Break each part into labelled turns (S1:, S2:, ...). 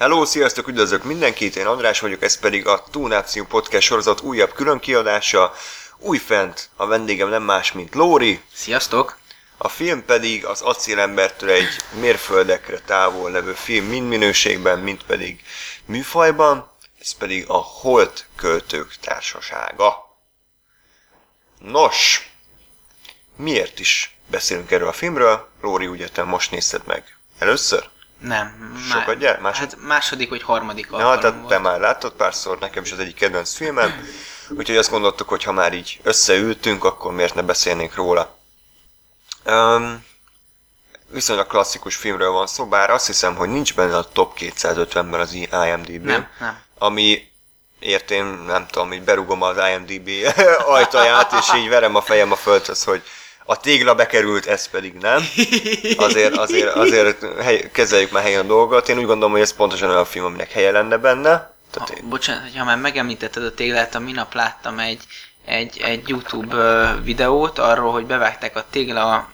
S1: Hello, sziasztok, üdvözlök mindenkit, én András vagyok, ez pedig a Túnáció Podcast sorozat újabb külön kiadása. Újfent a vendégem nem más, mint Lóri.
S2: Sziasztok!
S1: A film pedig az acélembertől egy mérföldekre távol levő film, mind minőségben, mind pedig műfajban. Ez pedig a Holt Költők Társasága. Nos, miért is beszélünk erről a filmről? Lóri, ugye te most nézted meg először?
S2: Nem.
S1: Sokat gyere?
S2: Másod... Hát második vagy harmadik
S1: Ja, tehát te már láttad párszor, nekem is az egyik kedvenc filmem. Úgyhogy azt gondoltuk, hogy ha már így összeültünk, akkor miért ne beszélnénk róla. Um, viszonylag klasszikus filmről van szó, bár azt hiszem, hogy nincs benne a top 250-ben az IMDb.
S2: Nem, nem.
S1: Ami ért én nem tudom, így berugom az IMDb ajtaját, és így verem a fejem a földhöz, hogy a tégla bekerült, ez pedig nem. Azért, azért, azért hely, kezeljük már helyen a dolgot. Én úgy gondolom, hogy ez pontosan olyan film, aminek helye lenne benne.
S2: Tehát ha, én... Bocsánat, hogyha már megemlítetted a téglát, a minap láttam egy, egy, egy YouTube videót arról, hogy bevágták a tégla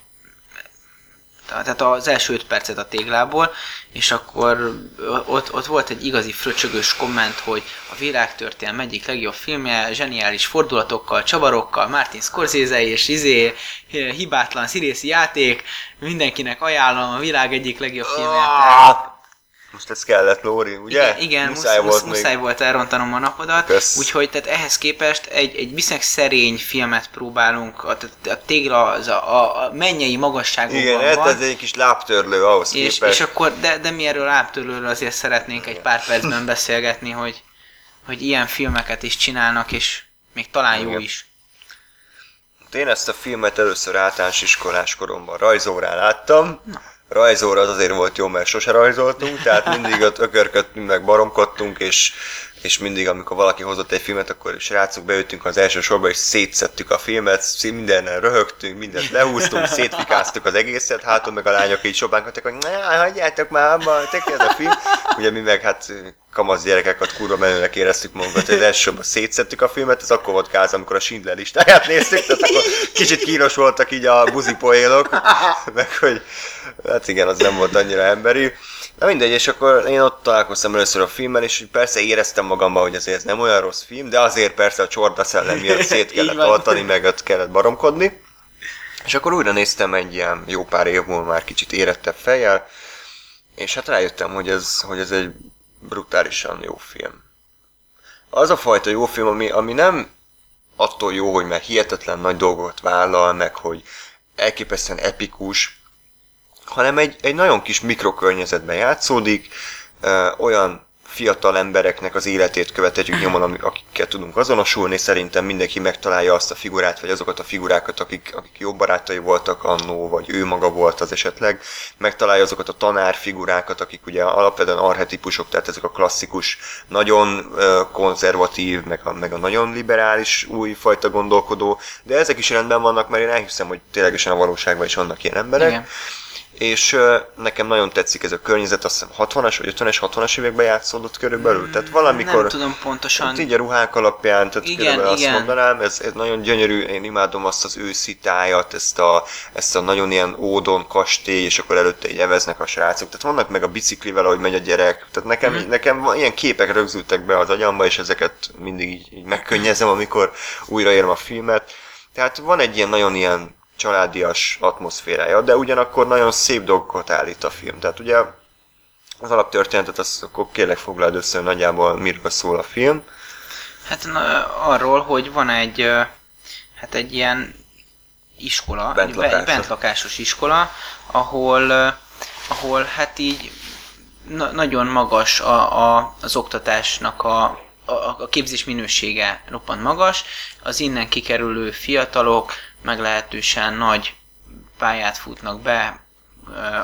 S2: tehát az első öt percet a téglából, és akkor ott, ott volt egy igazi fröcsögös komment, hogy a világtörténelem egyik legjobb filmje, zseniális fordulatokkal, csavarokkal, Martin Scorsese és izé, hibátlan szírészi játék, mindenkinek ajánlom a világ egyik legjobb filmje.
S1: Ah! Most ez kellett, Lóri, ugye?
S2: Igen, igen muszáj, musz, volt, musz, muszáj volt elrontanom a napodat. Kösz. Úgyhogy tehát ehhez képest egy, egy viszonylag szerény filmet próbálunk, a, a tégla az a, a, a mennyei magasságokban
S1: Igen,
S2: van.
S1: Hát ez egy kis lábtörlő ahhoz
S2: és,
S1: képest.
S2: És akkor, de, de mi erről lábtörlőről azért szeretnénk egy pár percben beszélgetni, hogy, hogy ilyen filmeket is csinálnak, és még talán jó Igen. is.
S1: Én ezt a filmet először általános iskolás koromban rajzórán láttam. Na rajzóra az azért volt jó, mert sose rajzoltunk, tehát mindig ott ökörködtünk, meg baromkodtunk, és, és mindig, amikor valaki hozott egy filmet, akkor srácok beültünk az első sorba, és szétszettük a filmet, mindennel röhögtünk, mindent lehúztunk, szétfikáztuk az egészet, hátul meg a lányok így sobánkodtak, hogy ne, hagyjátok már abba, tök ez a film. Ugye mi meg hát kamasz gyerekeket kurva menőnek éreztük magunkat, hogy elsősorban szétszettük a filmet, ez akkor volt káz, amikor a Schindler listáját néztük, tehát akkor kicsit kínos voltak így a buzipoélok, meg hogy hát igen, az nem volt annyira emberi. Na mindegy, és akkor én ott találkoztam először a filmmel, és persze éreztem magamban, hogy azért ez nem olyan rossz film, de azért persze a csorda szellem miatt szét kellett tartani, meg ott kellett baromkodni. És akkor újra néztem egy ilyen jó pár év múlva már kicsit érettebb fejjel, és hát rájöttem, hogy ez, hogy ez egy brutálisan jó film. Az a fajta jó film, ami, ami nem attól jó, hogy meg hihetetlen nagy dolgot vállal, meg hogy elképesztően epikus, hanem egy, egy nagyon kis mikrokörnyezetben játszódik, olyan fiatal embereknek az életét követhetjük nyomon, akikkel tudunk azonosulni. Szerintem mindenki megtalálja azt a figurát, vagy azokat a figurákat, akik, akik jó barátai voltak annó, vagy ő maga volt az esetleg. Megtalálja azokat a tanár figurákat, akik ugye alapvetően arhetipusok, tehát ezek a klasszikus, nagyon konzervatív, meg a, meg a nagyon liberális újfajta gondolkodó, de ezek is rendben vannak, mert én elhiszem, hogy ténylegesen a valóságban is vannak ilyen emberek. Igen és nekem nagyon tetszik ez a környezet, azt hiszem 60-as vagy 50-es, 60-as években játszódott körülbelül, tehát valamikor...
S2: Nem tudom pontosan.
S1: Hát így a ruhák alapján, tehát igen, körülbelül igen. azt mondanám, ez, ez nagyon gyönyörű, én imádom azt az őszi tájat, ezt a, ezt a nagyon ilyen ódon kastély, és akkor előtte így eveznek a srácok, tehát vannak meg a biciklivel, ahogy megy a gyerek, tehát nekem, hmm. nekem ilyen képek rögzültek be az agyamba, és ezeket mindig így, így megkönnyezem, amikor újraérem a filmet. Tehát van egy ilyen nagyon ilyen családias atmoszférája, de ugyanakkor nagyon szép dolgokat állít a film. Tehát ugye az alaptörténetet azt akkor kérlek foglald össze, nagyjából miről szól a film.
S2: Hát na, arról, hogy van egy, hát egy ilyen iskola,
S1: bentlakásos.
S2: egy bentlakásos iskola, ahol, ahol hát így na, nagyon magas a, a, az oktatásnak a, a, a képzés minősége roppant magas, az innen kikerülő fiatalok meglehetősen nagy pályát futnak be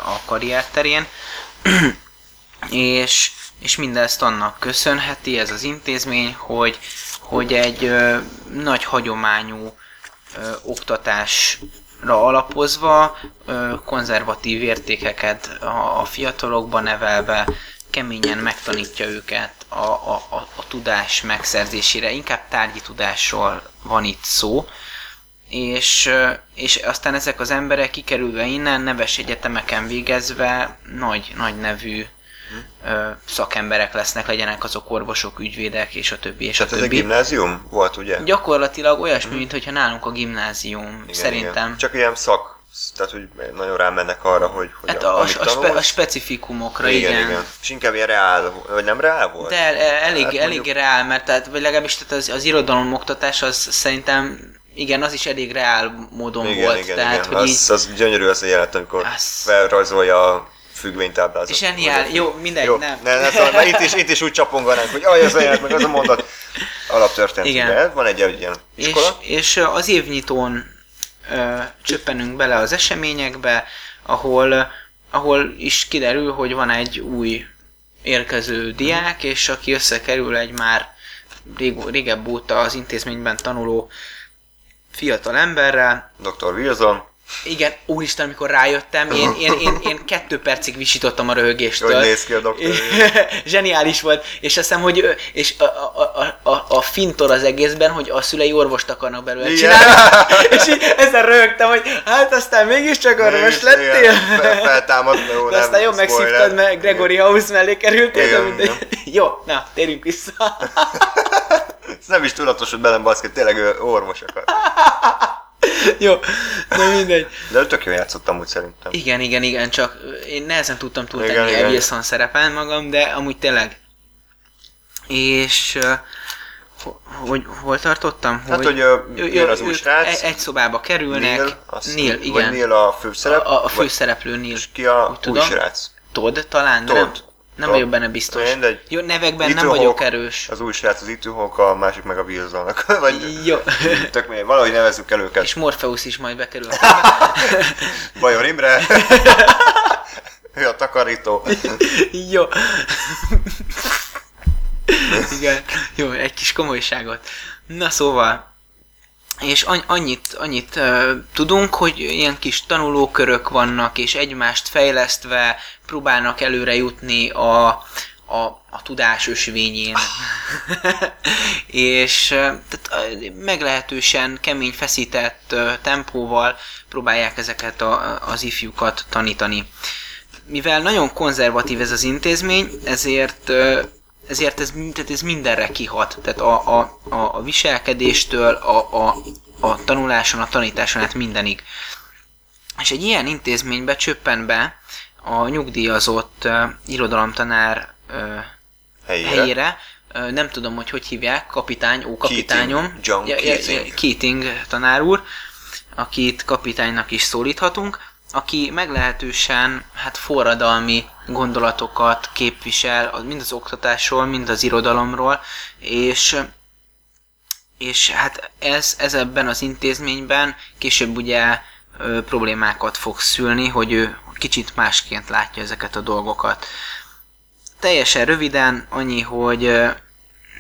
S2: a karrier terén, és, és mindezt annak köszönheti ez az intézmény, hogy, hogy egy ö, nagy hagyományú ö, oktatásra alapozva, ö, konzervatív értékeket a, a fiatalokba nevelve, keményen megtanítja őket a, a, a, a tudás megszerzésére, inkább tárgyi tudásról van itt szó, és, és aztán ezek az emberek kikerülve innen, neves egyetemeken végezve, nagy, nagy nevű ö, szakemberek lesznek, legyenek azok orvosok, ügyvédek, és a többi, és
S1: Tehát
S2: a
S1: ez egy
S2: többi.
S1: gimnázium volt, ugye?
S2: Gyakorlatilag olyasmi, mint hogyha nálunk a gimnázium,
S1: Igen,
S2: szerintem.
S1: Igen. Csak ilyen szak, tehát hogy nagyon rámennek arra, hogy, hogy
S2: Hát a, a, a, spe, a specifikumokra,
S1: igen,
S2: igen.
S1: igen. És inkább ilyen reál, vagy nem reál volt?
S2: De el, elég,
S1: hát
S2: elég
S1: mondjuk-
S2: reál, mert tehát, vagy legalábbis tehát az, az irodalom oktatás az szerintem, igen, az is elég reál módon
S1: igen,
S2: volt.
S1: igen,
S2: tehát,
S1: igen.
S2: hogy
S1: Az,
S2: így,
S1: az gyönyörű az a jelenet, amikor
S2: Az-
S1: felrajzolja a függvénytáblázat.
S2: Zseniál, jó, mindegy,
S1: Jó,
S2: nem.
S1: Ne, ne, szóval, mert itt is, itt is úgy csaponganánk, hogy aj, az a jelenet, meg az a mondat. Alaptörténet.
S2: Igen.
S1: De van egy, ilyen
S2: és,
S1: iskola.
S2: és ö, az évnyitón ö, csöppenünk bele az eseményekbe, ahol, ahol is kiderül, hogy van egy új érkező diák, és aki összekerül egy már rég, régebb óta az intézményben tanuló fiatal emberrel,
S1: Dr. Wilson,
S2: Igen, úristen, amikor rájöttem, én, én, én, én kettő percig visítottam a röhögéstől.
S1: hogy néz ki a Dr.
S2: Zseniális volt, és azt hiszem, hogy és a, a, a, a, a fintor az egészben, hogy a szülei orvost akarnak belőle
S1: Igen.
S2: csinálni, és így ezzel röhögtem, hogy hát aztán mégiscsak orvos
S1: Mégis,
S2: lettél.
S1: igen, fel- Feltámadt, jó,
S2: aztán
S1: spoiler.
S2: megszívtad, mert Gregory House mellé kerültél, de mindegy. Jó, na, térjünk vissza.
S1: Ez nem is tudatosult belem, baszki, tényleg ő orvos akar.
S2: Jó, de mindegy.
S1: De tök jól játszottam úgy szerintem.
S2: Igen, igen, igen, csak én nehezen tudtam túltenni a Wilson szerepen magam, de amúgy tényleg. És ho- hogy hol tartottam?
S1: Hát, hogy ö,
S2: ő-
S1: jön az új srác.
S2: Egy, egy szobába kerülnek.
S1: Neil, azt,
S2: Neil,
S1: Vagy
S2: igen.
S1: Neil a főszerep.
S2: a, a
S1: vagy-
S2: főszereplő Neil.
S1: És ki a új
S2: tudom.
S1: srác?
S2: Todd talán,
S1: Todd.
S2: Nem, nem vagyok benne biztos.
S1: Mindegy.
S2: Jó, nevekben nem
S1: Ethan
S2: vagyok erős.
S1: Az új srác az Hawke, a másik meg a Wilsonnak. Vagy
S2: Jó.
S1: tök mindegy, valahogy nevezzük el őket.
S2: És Morpheus is majd bekerül.
S1: Bajor Imre. ő a takarító.
S2: Jó. Igen. Jó, egy kis komolyságot. Na szóval, és annyit, annyit uh, tudunk, hogy ilyen kis tanulókörök vannak, és egymást fejlesztve próbálnak előre jutni a, a, a tudás ösvényén. és uh, tehát, uh, meglehetősen kemény, feszített uh, tempóval próbálják ezeket a, az ifjukat tanítani mivel nagyon konzervatív ez az intézmény, ezért ö, ezért ez, tehát ez mindenre kihat. Tehát a, a, a, viselkedéstől, a, a, a tanuláson, a tanításon át mindenig. És egy ilyen intézménybe csöppen be a nyugdíjazott uh, irodalomtanár uh,
S1: Helyére.
S2: helyére, Ö, nem tudom, hogy hogy hívják, kapitány, ó kapitányom.
S1: Keating, John Keating.
S2: Keating tanár úr, akit kapitánynak is szólíthatunk, aki meglehetősen hát forradalmi gondolatokat képvisel, mind az oktatásról, mind az irodalomról, és és hát ez, ez ebben az intézményben később ugye ö, problémákat fog szülni, hogy ő kicsit másként látja ezeket a dolgokat. Teljesen röviden annyi, hogy ö,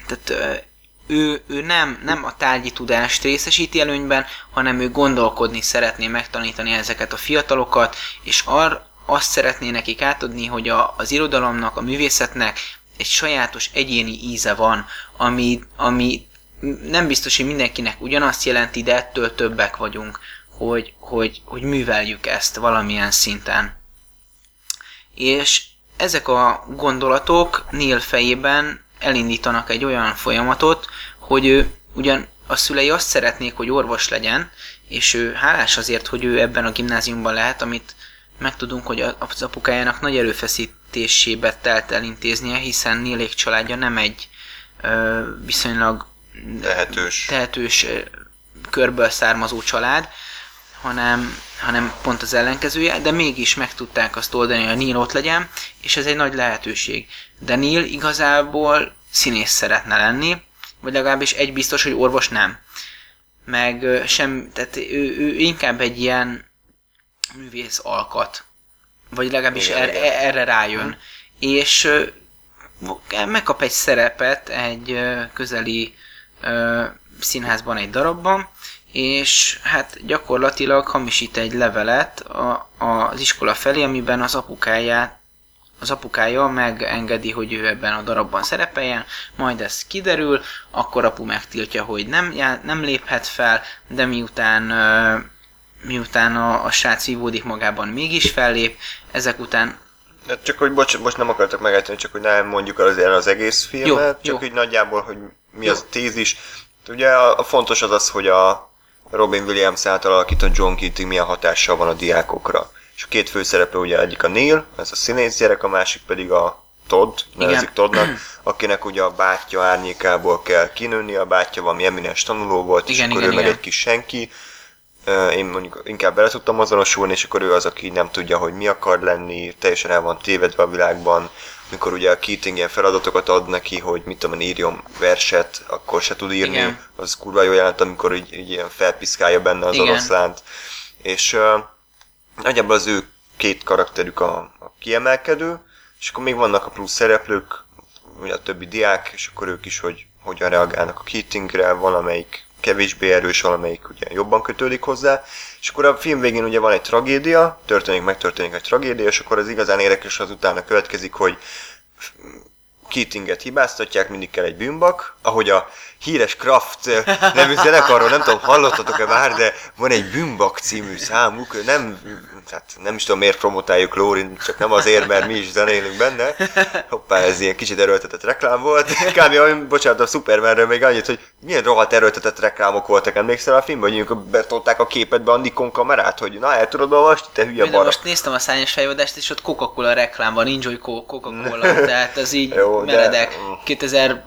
S2: tehát, ő, ő nem, nem a tárgyi tudást részesíti előnyben, hanem ő gondolkodni szeretné megtanítani ezeket a fiatalokat, és ar, azt szeretné nekik átadni, hogy a, az irodalomnak, a művészetnek egy sajátos egyéni íze van, ami, ami nem biztos, hogy mindenkinek ugyanazt jelenti, de ettől többek vagyunk, hogy, hogy, hogy műveljük ezt valamilyen szinten. És ezek a gondolatok Neil fejében elindítanak egy olyan folyamatot, hogy ő ugyan a szülei azt szeretnék, hogy orvos legyen, és ő hálás azért, hogy ő ebben a gimnáziumban lehet, amit megtudunk, hogy az apukájának nagy erőfeszítésébe telt elintéznie, hiszen Nélék családja nem egy ö, viszonylag
S1: Tehetős.
S2: tehetős ö, körből származó család, hanem, hanem pont az ellenkezője, de mégis meg tudták azt oldani, hogy Neil ott legyen, és ez egy nagy lehetőség. De Neil igazából színész szeretne lenni, vagy legalábbis egy biztos, hogy orvos nem. Meg sem, tehát ő, ő inkább egy ilyen művész alkat. Vagy legalábbis
S1: Igen,
S2: er,
S1: igen.
S2: erre rájön. És ö, megkap egy szerepet egy közeli színházban egy darabban, és hát gyakorlatilag hamisít egy levelet a, a, az iskola felé, amiben az apukáját az apukája megengedi, hogy ő ebben a darabban szerepeljen, majd ez kiderül, akkor apu megtiltja, hogy nem, nem léphet fel, de miután miután a, a srác vívódik magában mégis fellép, ezek után
S1: Hát csak hogy bocs, most nem akartak megejteni, csak hogy nem mondjuk el azért az egész filmet,
S2: Jó,
S1: csak
S2: jó.
S1: így nagyjából, hogy mi
S2: Jó.
S1: az a tézis. Ugye a, a fontos az az, hogy a Robin Williams által alakított John Keating milyen hatással van a diákokra. És a két főszereplő ugye egyik a Neil, ez a színész gyerek, a másik pedig a Todd, nevezik. Toddnak, akinek ugye a bátyja árnyékából kell kinőni, a bátyja valami eminens tanuló volt, és
S2: Igen,
S1: akkor
S2: igen,
S1: ő meg egy kis senki. Én mondjuk inkább bele tudtam azonosulni, és akkor ő az, aki nem tudja, hogy mi akar lenni, teljesen el van tévedve a világban, mikor ugye a Keating ilyen feladatokat ad neki, hogy mit tudom én, írjon verset, akkor se tud írni,
S2: Igen.
S1: az kurva jó jelent, amikor így, így ilyen felpiszkálja benne az
S2: Igen.
S1: oroszlánt. És uh, nagyjából az ő két karakterük a, a kiemelkedő, és akkor még vannak a plusz szereplők, ugye a többi diák, és akkor ők is, hogy hogyan reagálnak a Keatingre, valamelyik kevésbé erős, valamelyik ugye jobban kötődik hozzá, és akkor a film végén ugye van egy tragédia, történik, megtörténik egy tragédia, és akkor az igazán érdekes az utána következik, hogy Keatinget hibáztatják, mindig kell egy bűnbak, ahogy a híres Kraft nevű zenekarról, nem tudom, hallottatok-e már, de van egy bűnbak című számuk, nem, hát nem is tudom miért promotáljuk Lórin, csak nem azért, mert mi is zenélünk benne. Hoppá, ez ilyen kicsit erőltetett reklám volt. Kb. bocsánat, a Supermanről még annyit, hogy milyen rohadt erőltetett reklámok voltak, emlékszel a filmben, hogy mondjuk betolták a képetbe a Nikon kamerát, hogy na el tudod olvasni, te hülye barak.
S2: most néztem a szányos fejvadást, és ott Coca-Cola reklám van, Enjoy Co- Coca-Cola, tehát az így
S1: Jó, de-
S2: meredek. 2000...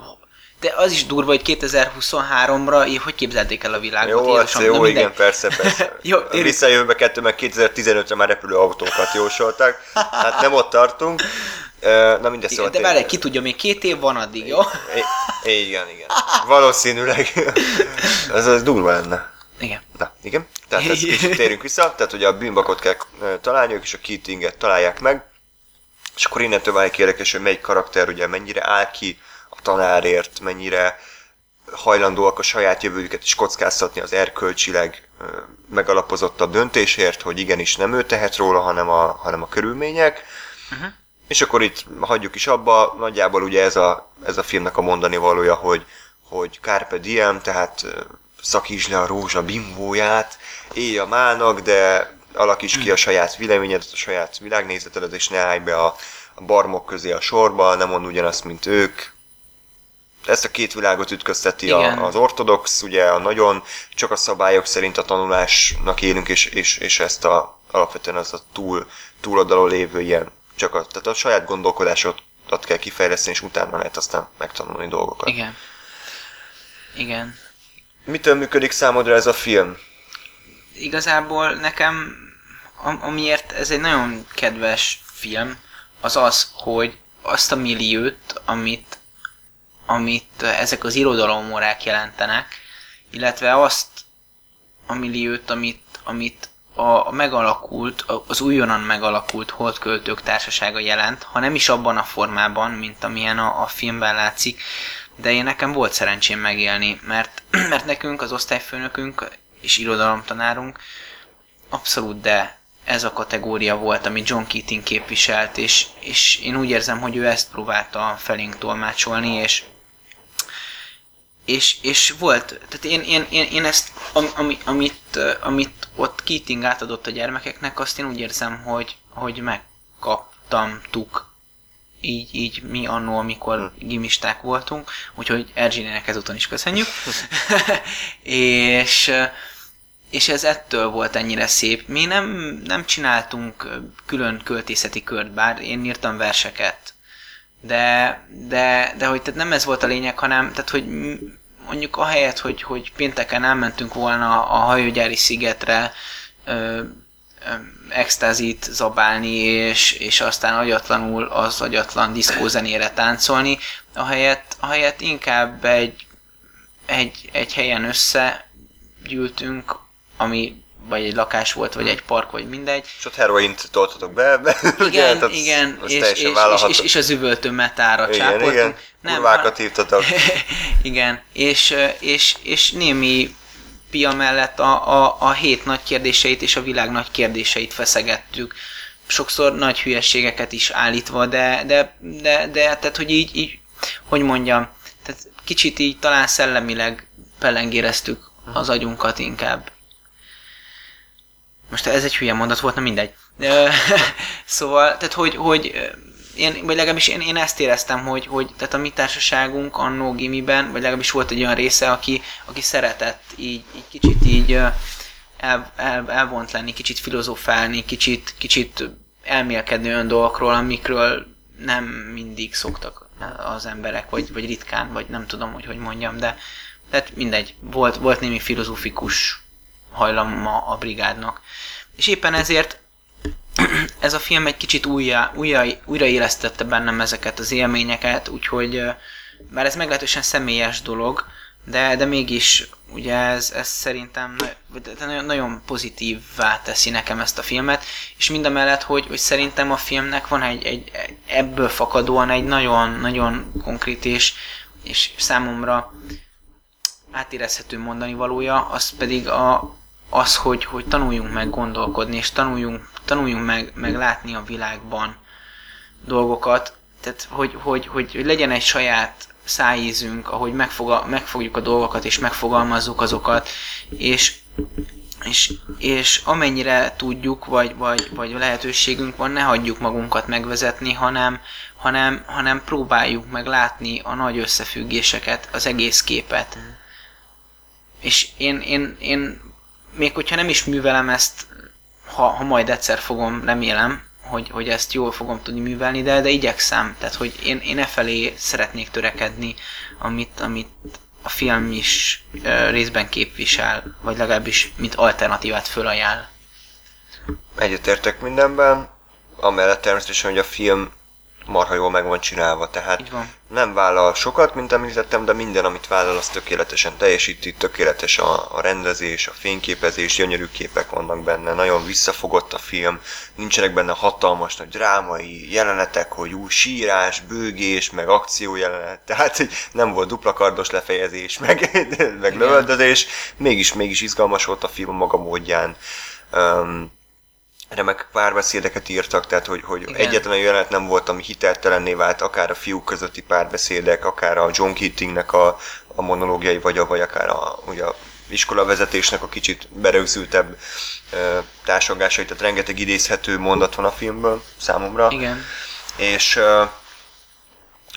S2: De az is durva, hogy 2023-ra így hogy képzelték el a világot?
S1: Jó,
S2: Jézusom,
S1: jó,
S2: na mindegy.
S1: igen, persze, persze.
S2: Jó, térjünk-
S1: visszajövőbe kettő, meg 2015-re már repülő autókat jósoltak. Hát nem ott tartunk. Na mindegy, szóval
S2: de várj, ki tudja, még két év van addig, jó?
S1: Igen, igen. Valószínűleg. ez, az durva lenne.
S2: Igen.
S1: Na, igen. Tehát ezt kicsit térünk vissza. Tehát ugye a bűnbakot kell ö, találni, ők is a Keatinget találják meg. És akkor innentől válik érdekes, hogy melyik karakter ugye mennyire áll ki tanárért, mennyire hajlandóak a saját jövőjüket is kockáztatni az erkölcsileg megalapozottabb döntésért, hogy igenis nem ő tehet róla, hanem a, hanem a körülmények. Uh-huh. És akkor itt hagyjuk is abba, nagyjából ugye ez a, ez a filmnek a mondani valója, hogy, hogy Carpe Diem, tehát szakítsd le a rózsa bimbóját, élj a mának, de alakíts ki a saját véleményedet, a saját világnézetedet, és ne állj be a, a barmok közé a sorba, nem mond ugyanazt, mint ők. Ezt a két világot ütközteti
S2: Igen.
S1: a, az ortodox, ugye a nagyon csak a szabályok szerint a tanulásnak élünk, és, és, és ezt a, alapvetően az a túl, túloldalon lévő ilyen, csak a, tehát a saját gondolkodásodat kell kifejleszteni, és utána lehet aztán megtanulni dolgokat.
S2: Igen. Igen.
S1: Mitől működik számodra ez a film?
S2: Igazából nekem, am- amiért ez egy nagyon kedves film, az az, hogy azt a milliót, amit, amit ezek az irodalommorák jelentenek, illetve azt a milliót, amit, amit a megalakult, az újonnan megalakult holdköltők társasága jelent, ha nem is abban a formában, mint amilyen a, a filmben látszik, de én nekem volt szerencsém megélni, mert, mert nekünk az osztályfőnökünk és irodalomtanárunk abszolút de ez a kategória volt, amit John Keating képviselt, és, és én úgy érzem, hogy ő ezt próbálta felénk tolmácsolni, és és, és volt, tehát én, én, én, én ezt, am, ami, amit, amit ott Keating átadott a gyermekeknek, azt én úgy érzem, hogy, hogy megkaptamtuk így, így mi annó, amikor gimisták voltunk, úgyhogy Erzsinének ezúton is köszönjük. és, és ez ettől volt ennyire szép. Mi nem, nem csináltunk külön költészeti kört, bár én írtam verseket, de, de, de hogy tehát nem ez volt a lényeg, hanem tehát, hogy mondjuk ahelyett, hogy, hogy pénteken elmentünk volna a hajógyári szigetre ö, ö, extázit zabálni, és, és aztán agyatlanul az agyatlan diszkózenére táncolni, ahelyett, ahelyett inkább egy, egy, egy helyen összegyűltünk, ami vagy egy lakás volt, vagy egy park, vagy mindegy,
S1: És ott heroint toltatok be, be ugye,
S2: igen,
S1: tehát
S2: igen, és, és, és, és, és az üvöltő metára
S1: igen,
S2: csápoltunk.
S1: igen, kurvákat hívtatok.
S2: igen, és, és, és némi pia mellett a, a, a hét nagy kérdéseit és a világ nagy kérdéseit feszegettük. Sokszor nagy hülyességeket is állítva, de, de, de, de tehát, hogy így, így, hogy mondjam, tehát kicsit így talán szellemileg pelengéreztük az agyunkat inkább. Most ez egy hülye mondat volt, na mindegy. szóval, tehát hogy, hogy én, vagy legalábbis én, én ezt éreztem, hogy, hogy tehát a mi társaságunk annó gimiben, vagy legalábbis volt egy olyan része, aki, aki szeretett így, így kicsit így el, el, elvont lenni, kicsit filozofálni, kicsit, kicsit elmélkedni olyan dolgokról, amikről nem mindig szoktak az emberek, vagy, vagy ritkán, vagy nem tudom, hogy hogy mondjam, de tehát mindegy, volt, volt némi filozófikus hajlama a brigádnak. És éppen ezért ez a film egy kicsit újra, újra, újraélesztette bennem ezeket az élményeket, úgyhogy bár ez meglehetősen személyes dolog, de, de mégis ugye ez, ez szerintem nagyon, nagyon pozitívvá teszi nekem ezt a filmet, és mind a mellett, hogy, hogy szerintem a filmnek van egy, egy ebből fakadóan egy nagyon-nagyon konkrét és, és számomra átérezhető mondani valója, az pedig a, az, hogy, hogy tanuljunk meg gondolkodni, és tanuljunk, tanuljunk meg, meg látni a világban dolgokat, tehát hogy, hogy, hogy, hogy legyen egy saját szájízünk, ahogy megfoga, megfogjuk a dolgokat és megfogalmazzuk azokat, és, és, és amennyire tudjuk, vagy, vagy, vagy lehetőségünk van, ne hagyjuk magunkat megvezetni, hanem, hanem, hanem próbáljuk meg látni a nagy összefüggéseket, az egész képet. Mm. És én, én, én még hogyha nem is művelem ezt, ha, ha majd egyszer fogom, remélem, hogy, hogy ezt jól fogom tudni művelni, de, de igyekszem. Tehát, hogy én, én e felé szeretnék törekedni, amit, amit a film is uh, részben képvisel, vagy legalábbis mint alternatívát fölajánl.
S1: Egyetértek mindenben, amellett természetesen, hogy a film marha jól meg van csinálva, tehát van. nem vállal sokat, mint említettem, de minden, amit vállal, az tökéletesen teljesíti, tökéletes a, a rendezés, a fényképezés, gyönyörű képek vannak benne, nagyon visszafogott a film, nincsenek benne hatalmas nagy drámai jelenetek, hogy új sírás, bőgés, meg akció jelenet, tehát hogy nem volt dupla kardos lefejezés, meg, meg lövöldözés, mégis, mégis izgalmas volt a film maga módján. Um, remek párbeszédeket írtak, tehát hogy, hogy egyetlen olyan jelenet nem volt, ami hiteltelenné vált, akár a fiúk közötti párbeszédek, akár a John Keatingnek a, a monológiai, vagy, a, vagy akár a, ugye a iskolavezetésnek a kicsit berögzültebb társadalmásai, tehát rengeteg idézhető mondat van a filmből számomra.
S2: Igen.
S1: És e,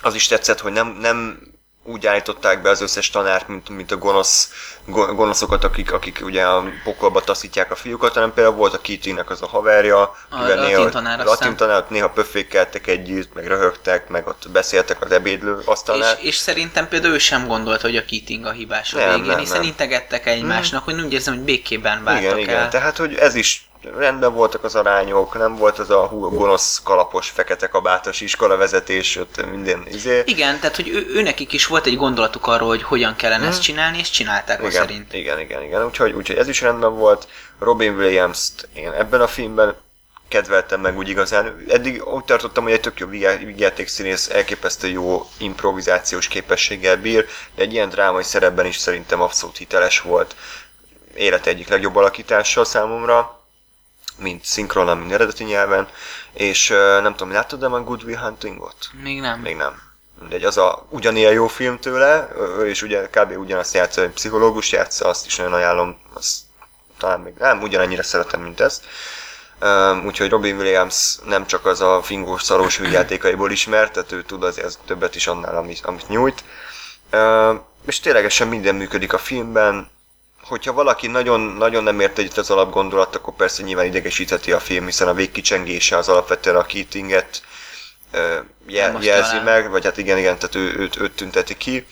S1: az is tetszett, hogy nem, nem úgy állították be az összes tanárt, mint, mint a gonosz, gonoszokat, akik, akik ugye a pokolba taszítják a fiúkat, hanem például volt a Keatingnek az a haverja,
S2: a latin néha, tanár,
S1: latin tanár, néha pöfékeltek együtt, meg röhögtek, meg ott beszéltek az ebédlő asztalnál.
S2: És, és szerintem például ő sem gondolt, hogy a Keating a hibás a nem, végén, nem, hiszen nem. integettek egymásnak, hmm. hogy úgy érzem, hogy békében váltak
S1: igen,
S2: el.
S1: Igen, tehát hogy ez is rendben voltak az arányok, nem volt az a gonosz, kalapos, fekete kabátos iskola vezetés, ott minden izé.
S2: Igen, tehát hogy ő, ő nekik is volt egy gondolatuk arról, hogy hogyan kellene hmm. ezt csinálni, és csinálták
S1: igen,
S2: szerint.
S1: Igen, igen, igen, úgyhogy, úgyhogy ez is rendben volt. Robin Williams-t én ebben a filmben kedveltem meg úgy igazán. Eddig úgy tartottam, hogy egy tök jó színész elképesztő jó improvizációs képességgel bír, de egy ilyen drámai szerepben is szerintem abszolút hiteles volt. Élet egyik legjobb alakítása számomra mint szinkronan, mint eredeti nyelven, és nem tudom, láttad de a Good Will Huntingot?
S2: Még nem.
S1: Még nem. Mindegy, az a ugyanilyen jó film tőle, és ugye kb. ugyanazt játsza, hogy pszichológus játsza, azt is nagyon ajánlom, azt talán még nem, ugyanannyira szeretem, mint ezt. Um, úgyhogy Robin Williams nem csak az a fingós szarós játékaiból ismert, tehát ő tud azért többet is annál, amit, amit nyújt. Uh, és ténylegesen minden működik a filmben, hogyha valaki nagyon, nagyon nem ért egyet az alapgondolat, akkor persze nyilván idegesítheti a film, hiszen a végkicsengése az alapvetően a Keatinget jel, jelzi talán. meg, vagy hát igen, igen, tehát ő, őt, őt tünteti ki.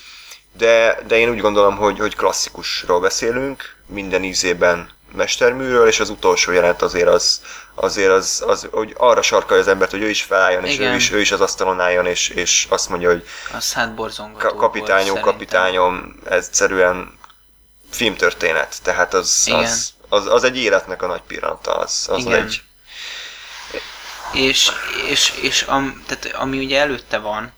S1: De, de én úgy gondolom, hogy, hogy klasszikusról beszélünk, minden ízében mesterműről, és az utolsó jelent azért az, azért az, az hogy arra sarkalja az embert, hogy ő is felálljon, és ő is, ő is az asztalon álljon, és, és azt mondja, hogy
S2: az hát borzongató
S1: kapitányom, kapitányom, egyszerűen filmtörténet, tehát az, az, az, az egy életnek a nagy pillanata, az, az Igen. egy...
S2: És, és, és am, tehát, ami ugye előtte van,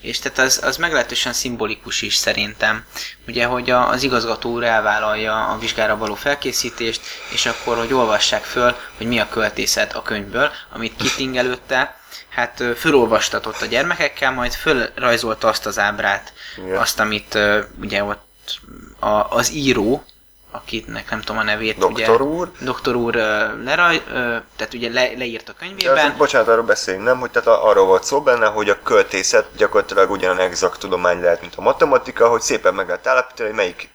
S2: és tehát az, az meglehetősen szimbolikus is szerintem. Ugye, hogy a, az igazgató úr elvállalja a vizsgára való felkészítést, és akkor, hogy olvassák föl, hogy mi a költészet a könyvből, amit Kitting előtte, hát fölolvastatott a gyermekekkel, majd fölrajzolta azt az ábrát, yeah. azt, amit ugye ott a, az író, akitnek nem tudom a nevét.
S1: Doktor
S2: ugye,
S1: úr.
S2: Doktor úr leraj, tehát ugye le, leírt a
S1: De
S2: könyvében.
S1: az, bocsánat, arról beszéljünk, nem? Hogy tehát arról volt szó benne, hogy a költészet gyakorlatilag ugyan exakt tudomány lehet, mint a matematika, hogy szépen meg lehet állapítani, hogy melyik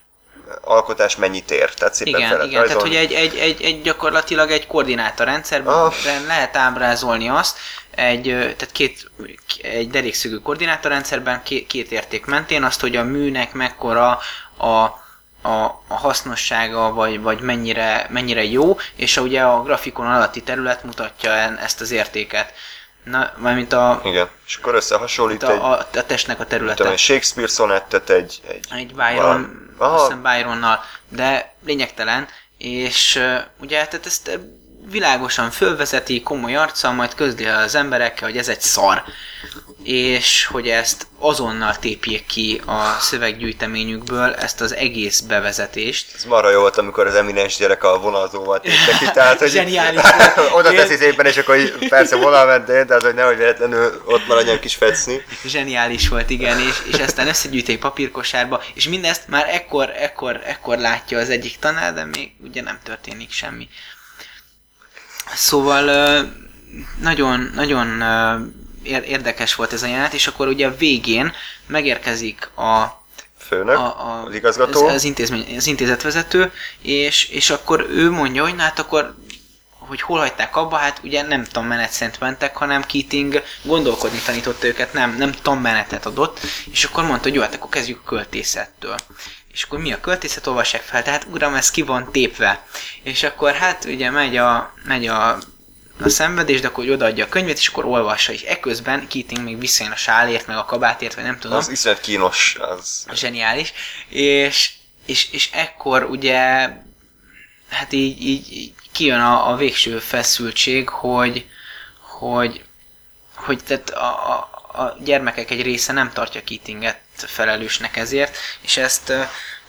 S1: alkotás mennyit ér. Tehát szépen fel
S2: Igen,
S1: lehet
S2: igen, tehát hogy egy, egy, egy, egy gyakorlatilag egy koordinátorrendszerben
S1: Ah.
S2: lehet ábrázolni azt, egy, tehát két, egy derékszögű koordinátorrendszerben két, két érték mentén azt, hogy a műnek mekkora a, a, a hasznossága, vagy, vagy mennyire, mennyire jó, és a, ugye a grafikon alatti terület mutatja ezt az értéket. Na, mármint a,
S1: Igen, és akkor összehasonlít
S2: a,
S1: egy,
S2: a, a testnek a
S1: tudom,
S2: területe.
S1: egy Shakespeare szonettet egy, egy,
S2: Egy Byron, azt hiszem Byronnal, de lényegtelen, és ugye tehát ezt világosan fölvezeti, komoly arccal, majd közli az emberekkel, hogy ez egy szar, és hogy ezt azonnal tépjék ki a szöveggyűjteményükből, ezt az egész bevezetést.
S1: Ez marha jó volt, amikor az eminens gyerek a vonalzóval tépte ki, tehát hogy
S2: Zseniális
S1: oda teszi szépen, és akkor persze vonal mentén, tehát hogy nehogy véletlenül ott maradjon kis fecni.
S2: Zseniális volt, igen, és, és aztán összegyűjti egy papírkosárba, és mindezt már ekkor, ekkor, ekkor látja az egyik tanár, de még ugye nem történik semmi. Szóval nagyon, nagyon érdekes volt ez a jelenet, és akkor ugye a végén megérkezik a,
S1: Főnök,
S2: a, a,
S1: az igazgató.
S2: Az, az, intézmény, az intézetvezető, és, és akkor ő mondja, hogy na hát akkor hogy hol hagyták abba, hát ugye nem tanmenet szerint mentek, hanem Keating gondolkodni tanította őket, nem, nem tanmenetet adott, és akkor mondta, hogy jó, hát akkor kezdjük a költészettől. És akkor mi a költészet, olvassák fel, tehát uram, ez ki van tépve. És akkor hát ugye megy a, megy a, a szenvedés, de akkor hogy odaadja a könyvét, és akkor olvassa, és ekközben Keating még visszajön a sálért, meg a kabátért, vagy nem tudom.
S1: Az iszonyat kínos, az...
S2: zseniális, és, és, és ekkor ugye hát így, így, így kijön a, a végső feszültség, hogy, hogy, hogy tehát a, a, a gyermekek egy része nem tartja Keatinget felelősnek ezért, és ezt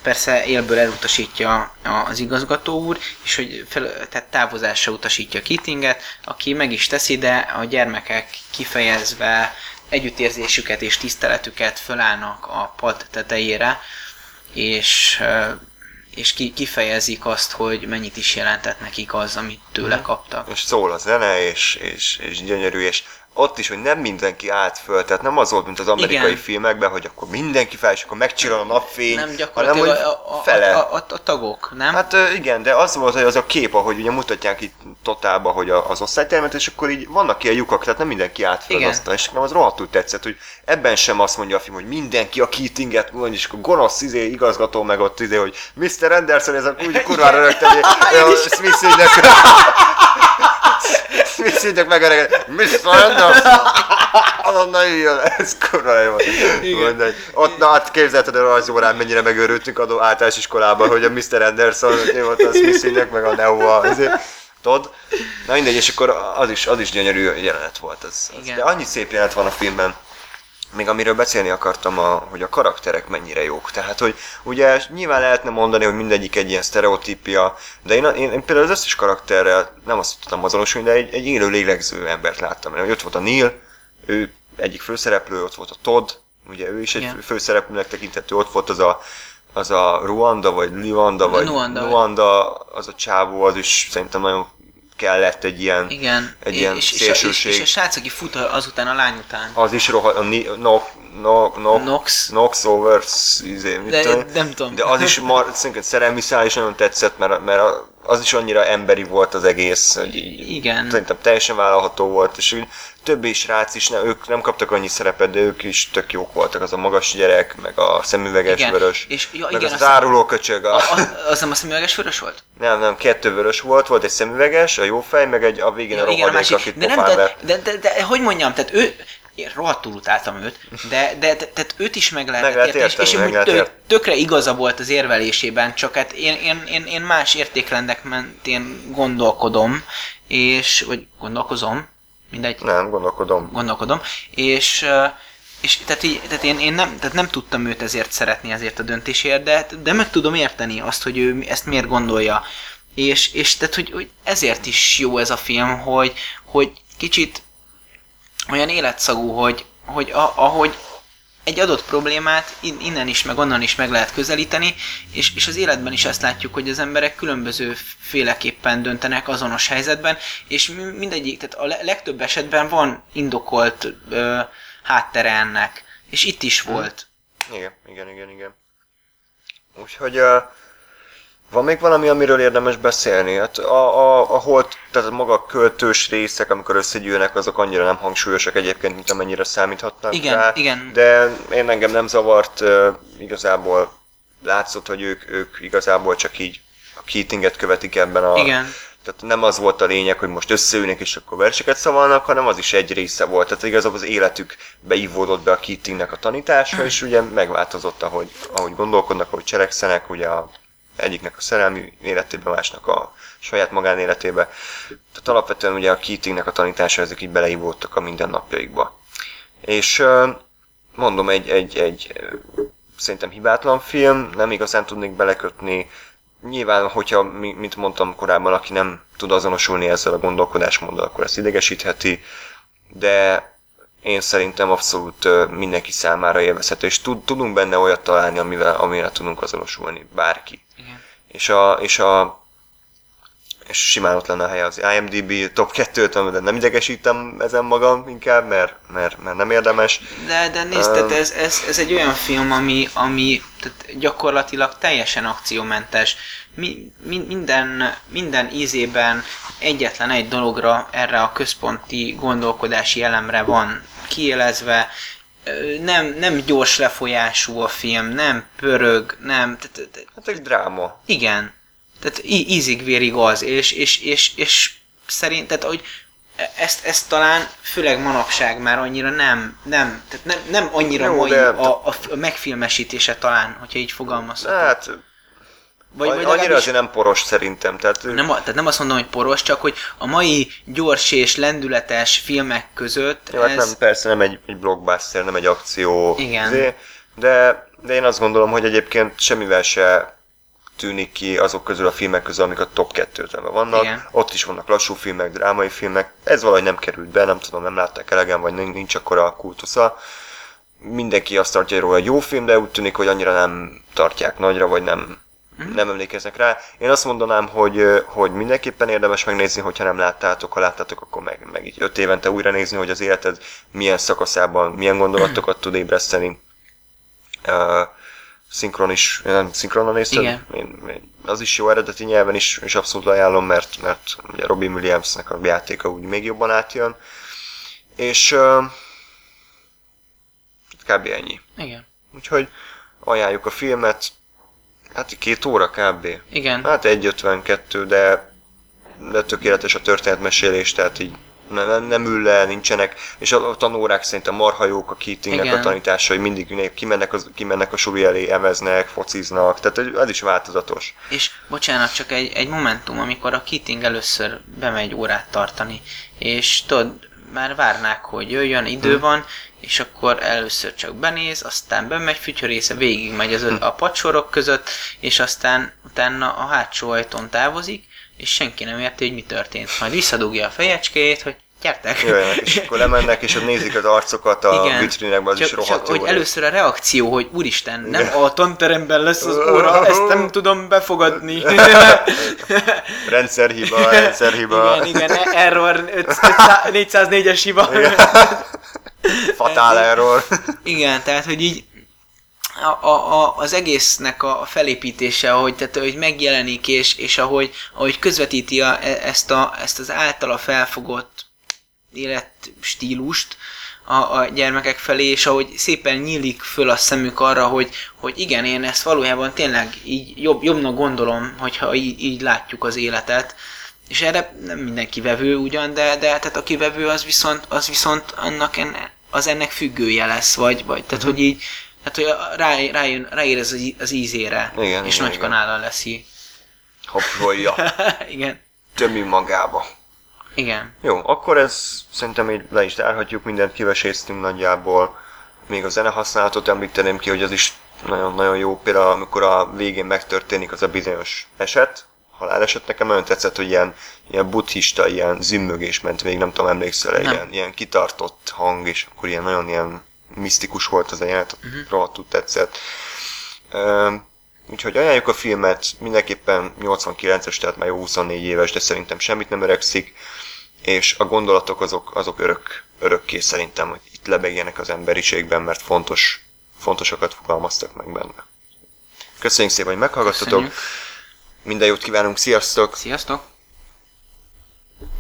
S2: persze élből elutasítja az igazgató úr, és hogy fel, tehát távozásra utasítja Keatinget, aki meg is teszi, de a gyermekek kifejezve együttérzésüket és tiszteletüket fölállnak a pad tetejére, és, és ki, kifejezik azt, hogy mennyit is jelentett nekik az, amit tőle kaptak.
S1: És szól a zene, és, és, és gyönyörű, és ott is, hogy nem mindenki állt föl, tehát nem az volt, mint az amerikai
S2: Igen.
S1: filmekben, hogy akkor mindenki fel, és akkor megcsillan a napfény,
S2: Nem
S1: hanem hogy
S2: a, a,
S1: fele.
S2: a, a, a tagok, nem?
S1: Hát igen, de az volt, hogy az a kép, ahogy ugye mutatják itt totálba, hogy a- az osztálytermet, és akkor így vannak ilyen lyukak, tehát nem mindenki állt fel az asztalon, és nekem az rohadtul tetszett, hogy ebben sem azt mondja a film, hogy mindenki a Keatinget mondja, és akkor gonosz izé, igazgató meg ott izé, hogy Mr. Anderson, ez a úgy kurvára rögtön, hogy a Smith-nek Smith-nek megereged, Mr. Anderson, azonnal jöjjön, ez kurva jó. Mindegy. Ott, na hát képzelted a rajzórán mennyire megőrültünk adó általános iskolában, hogy a Mr. Anderson, volt a Smith-nek, meg a Neo a ezért. Todd. Na mindegy, és akkor az is, az is gyönyörű jelenet volt. Az, az. De annyi szép jelenet van a filmben, még amiről beszélni akartam, a, hogy a karakterek mennyire jók. Tehát, hogy ugye nyilván lehetne mondani, hogy mindegyik egy ilyen sztereotípia, de én, én, én például az összes karakterrel nem azt tudtam azonosulni, de egy, egy élő lélegző embert láttam. Hogy ott volt a Neil, ő egyik főszereplő, ott volt a Todd, ugye ő is egy
S2: Igen.
S1: főszereplőnek tekinthető, ott volt az a az a Ruanda, vagy Luanda, vagy
S2: Luanda.
S1: Luanda, az a csávó, az is szerintem nagyon kellett egy ilyen,
S2: Igen.
S1: egy ilyen
S2: és, és, a, és,
S1: szélsőség.
S2: és a srác, aki fut azután a lány után.
S1: az is rohadt, a no, no, no,
S2: Nox.
S1: Nox over, izé, mit
S2: De-
S1: tudom
S2: nem tudom.
S1: De az is mar, szerintem szerelmi szál is nagyon tetszett, mert, mert a- az is annyira emberi volt az egész, hogy
S2: Igen.
S1: szerintem teljesen vállalható volt, és úgy többi srác is, ne, ők nem kaptak annyi szerepet, de ők is tök jók voltak, az a magas gyerek, meg a szemüveges
S2: Igen.
S1: vörös,
S2: És- ja,
S1: meg
S2: igen,
S1: az, áruló köcsög, a,
S2: A, az nem a szemüveges vörös volt?
S1: nem, nem, kettő vörös volt, volt egy szemüveges, a jó fej, meg egy a végén a
S2: igen, a
S1: rohadék,
S2: másik.
S1: akit
S2: De nem, de, de, de, de, hogy mondjam, tehát ő, én rohadtul utáltam őt, de, de, de tehát őt is meg lehet,
S1: Meg lehet
S2: érteni, és-
S1: érteni,
S2: és,
S1: meg
S2: úgy
S1: lehet
S2: tökre igaza volt az érvelésében, csak hát én, én, én, én más értékrendek mentén gondolkodom, és, vagy gondolkozom, mindegy,
S1: Nem, gondolkodom.
S2: gondolkodom, és, ö, és tehát, így, tehát én, én nem, tehát nem tudtam őt ezért szeretni, ezért a döntésért, de, de meg tudom érteni azt, hogy ő ezt miért gondolja. És, és tehát, hogy, hogy ezért is jó ez a film, hogy, hogy kicsit olyan életszagú, hogy, hogy a, ahogy, egy adott problémát innen is, meg onnan is meg lehet közelíteni, és, és az életben is ezt látjuk, hogy az emberek különböző féleképpen döntenek azonos helyzetben, és mindegyik, tehát a legtöbb esetben van indokolt ö, háttere ennek, és itt is volt.
S1: Igen, igen, igen, igen. Úgyhogy uh, van még valami, amiről érdemes beszélni? Hát a, a, a holt, tehát maga a költős részek, amikor összegyűlnek, azok annyira nem hangsúlyosak egyébként, mint amennyire számíthatnak
S2: igen,
S1: rá.
S2: Igen.
S1: De én engem nem zavart, uh, igazából látszott, hogy ők, ők igazából csak így a Keatinget követik ebben a...
S2: Igen.
S1: Tehát nem az volt a lényeg, hogy most összeülnek és akkor verseket szavalnak, hanem az is egy része volt. Tehát igazából az életük beívódott be a Keatingnek a tanítása, és ugye megváltozott, ahogy, ahogy gondolkodnak, ahogy cselekszenek, ugye a egyiknek a szerelmi életében, másnak a saját magánéletébe. Tehát alapvetően ugye a Keatingnek a tanítása, ezek így beleívódtak a mindennapjaikba. És mondom, egy, egy, egy szerintem hibátlan film, nem igazán tudnék belekötni. Nyilván, hogyha, mint mondtam korábban, aki nem tud azonosulni ezzel a gondolkodásmóddal, akkor ezt idegesítheti, de én szerintem abszolút mindenki számára élvezhető, és tudunk benne olyat találni, amivel, amivel tudunk azonosulni, bárki. És a, és a és simán ott lenne a helye az IMDb top 2-t, de nem idegesítem ezen magam inkább, mert, mert, mert nem érdemes.
S2: De, de nézd, um, ez, ez, ez, egy olyan film, ami, ami tehát gyakorlatilag teljesen akciómentes. Mi, mi, minden, minden ízében egyetlen egy dologra, erre a központi gondolkodási elemre van kiélezve, nem, nem gyors lefolyású a film, nem pörög, nem...
S1: Hát egy dráma.
S2: Igen. Tehát ízig-vérig az, és, és, és, és szerint, tehát hogy ezt, ezt talán főleg manapság már annyira nem, nem, tehát nem, nem annyira Jó, mai de... a, a, a megfilmesítése talán, hogyha így fogalmazhatok.
S1: Hát vagy, vagy Annyira azért nem poros szerintem. Tehát...
S2: Nem, tehát nem azt mondom, hogy poros, csak hogy a mai gyors és lendületes filmek között
S1: Jó, hát ez... hát nem, persze nem egy, egy blockbuster, nem egy akció.
S2: Igen.
S1: Zé, de, de én azt gondolom, hogy egyébként semmivel se tűnik ki azok közül a filmek közül, amik a top 2-ben vannak. Igen. Ott is vannak lassú filmek, drámai filmek. Ez valahogy nem került be, nem tudom, nem látták elegen, vagy nincs akkor a kultusza. Mindenki azt tartja róla, hogy jó film, de úgy tűnik, hogy annyira nem tartják nagyra, vagy nem Mm. Nem emlékeznek rá. Én azt mondanám, hogy, hogy mindenképpen érdemes megnézni, hogyha nem láttátok, ha láttátok, akkor meg, meg így öt évente újra nézni, hogy az életed milyen szakaszában milyen gondolatokat tud ébreszteni. Uh, szinkron is, nem szinkronon nézted?
S2: Igen.
S1: Én, én, az is jó eredeti nyelven is, és abszolút ajánlom, mert, mert ugye Robin Williamsnek a játéka úgy még jobban átjön. És uh, kb. ennyi.
S2: Igen.
S1: Úgyhogy ajánljuk a filmet, Hát két óra kb.
S2: Igen.
S1: Hát 1.52, de, de tökéletes a történetmesélés, tehát így nem, nem ül le, nincsenek, és a, a tanórák szerintem marha jók a Keatingnek a tanításai, mindig kimennek, az, kimennek a suli elé, eveznek, fociznak, tehát ez is változatos.
S2: És bocsánat, csak egy, egy momentum, amikor a Keating először bemegy órát tartani, és tudod, már várnák, hogy jöjjön, idő hmm. van, és akkor először csak benéz, aztán bemegy fütyörésze, végig megy az, a padsorok között, és aztán utána a hátsó ajtón távozik, és senki nem érti, hogy mi történt. Majd visszadugja a fejecskét, hogy gyertek.
S1: Jöjjenek, és akkor lemennek, és ott nézik az arcokat a Igen. vitrinekben, az csak, is rohadt
S2: csak, hogy először a reakció, hogy úristen, nem Igen. a tanteremben lesz az óra, ezt nem tudom befogadni.
S1: rendszerhiba, rendszerhiba.
S2: Igen, igen, error, 404-es hiba. Igen.
S1: Fatál error.
S2: Igen, tehát, hogy így a, a, az egésznek a felépítése, ahogy, tehát, ahogy megjelenik, és, és ahogy, ahogy közvetíti a, e, ezt, a, ezt az általa felfogott életstílust a, a gyermekek felé, és ahogy szépen nyílik föl a szemük arra, hogy, hogy igen, én ezt valójában tényleg így jobb, jobbnak gondolom, hogyha így, így látjuk az életet, és erre nem mindenki vevő ugyan, de, de tehát aki vevő, az viszont, az viszont annak enne, az ennek függője lesz, vagy, vagy tehát uh-huh. hogy így, hát hogy rá, rájön, ráér ez az, az ízére,
S1: igen,
S2: és
S1: igen,
S2: nagy kanállal lesz így.
S1: Hoppolja.
S2: igen.
S1: Tömi magába.
S2: Igen.
S1: Jó, akkor ez szerintem így le is zárhatjuk, mindent kiveséztünk nagyjából. Még a zene használatot említeném ki, hogy az is nagyon-nagyon jó. Például amikor a végén megtörténik az a bizonyos eset, haláleset, nekem nagyon tetszett, hogy ilyen, ilyen buddhista, ilyen zümmögés ment még, nem tudom, emlékszel, igen. ilyen, ilyen kitartott hang, és akkor ilyen nagyon ilyen misztikus volt az a jelenet, uh-huh. rohadtul tetszett. Úgyhogy ajánljuk a filmet, mindenképpen 89-es, tehát már jó 24 éves, de szerintem semmit nem öregszik, és a gondolatok azok, azok örök, örökké szerintem, hogy itt lebegjenek az emberiségben, mert fontos, fontosakat fogalmaztak meg benne. Köszönjük szépen, hogy meghallgattatok. Köszönjük. Minden jót kívánunk, sziasztok!
S2: Sziasztok!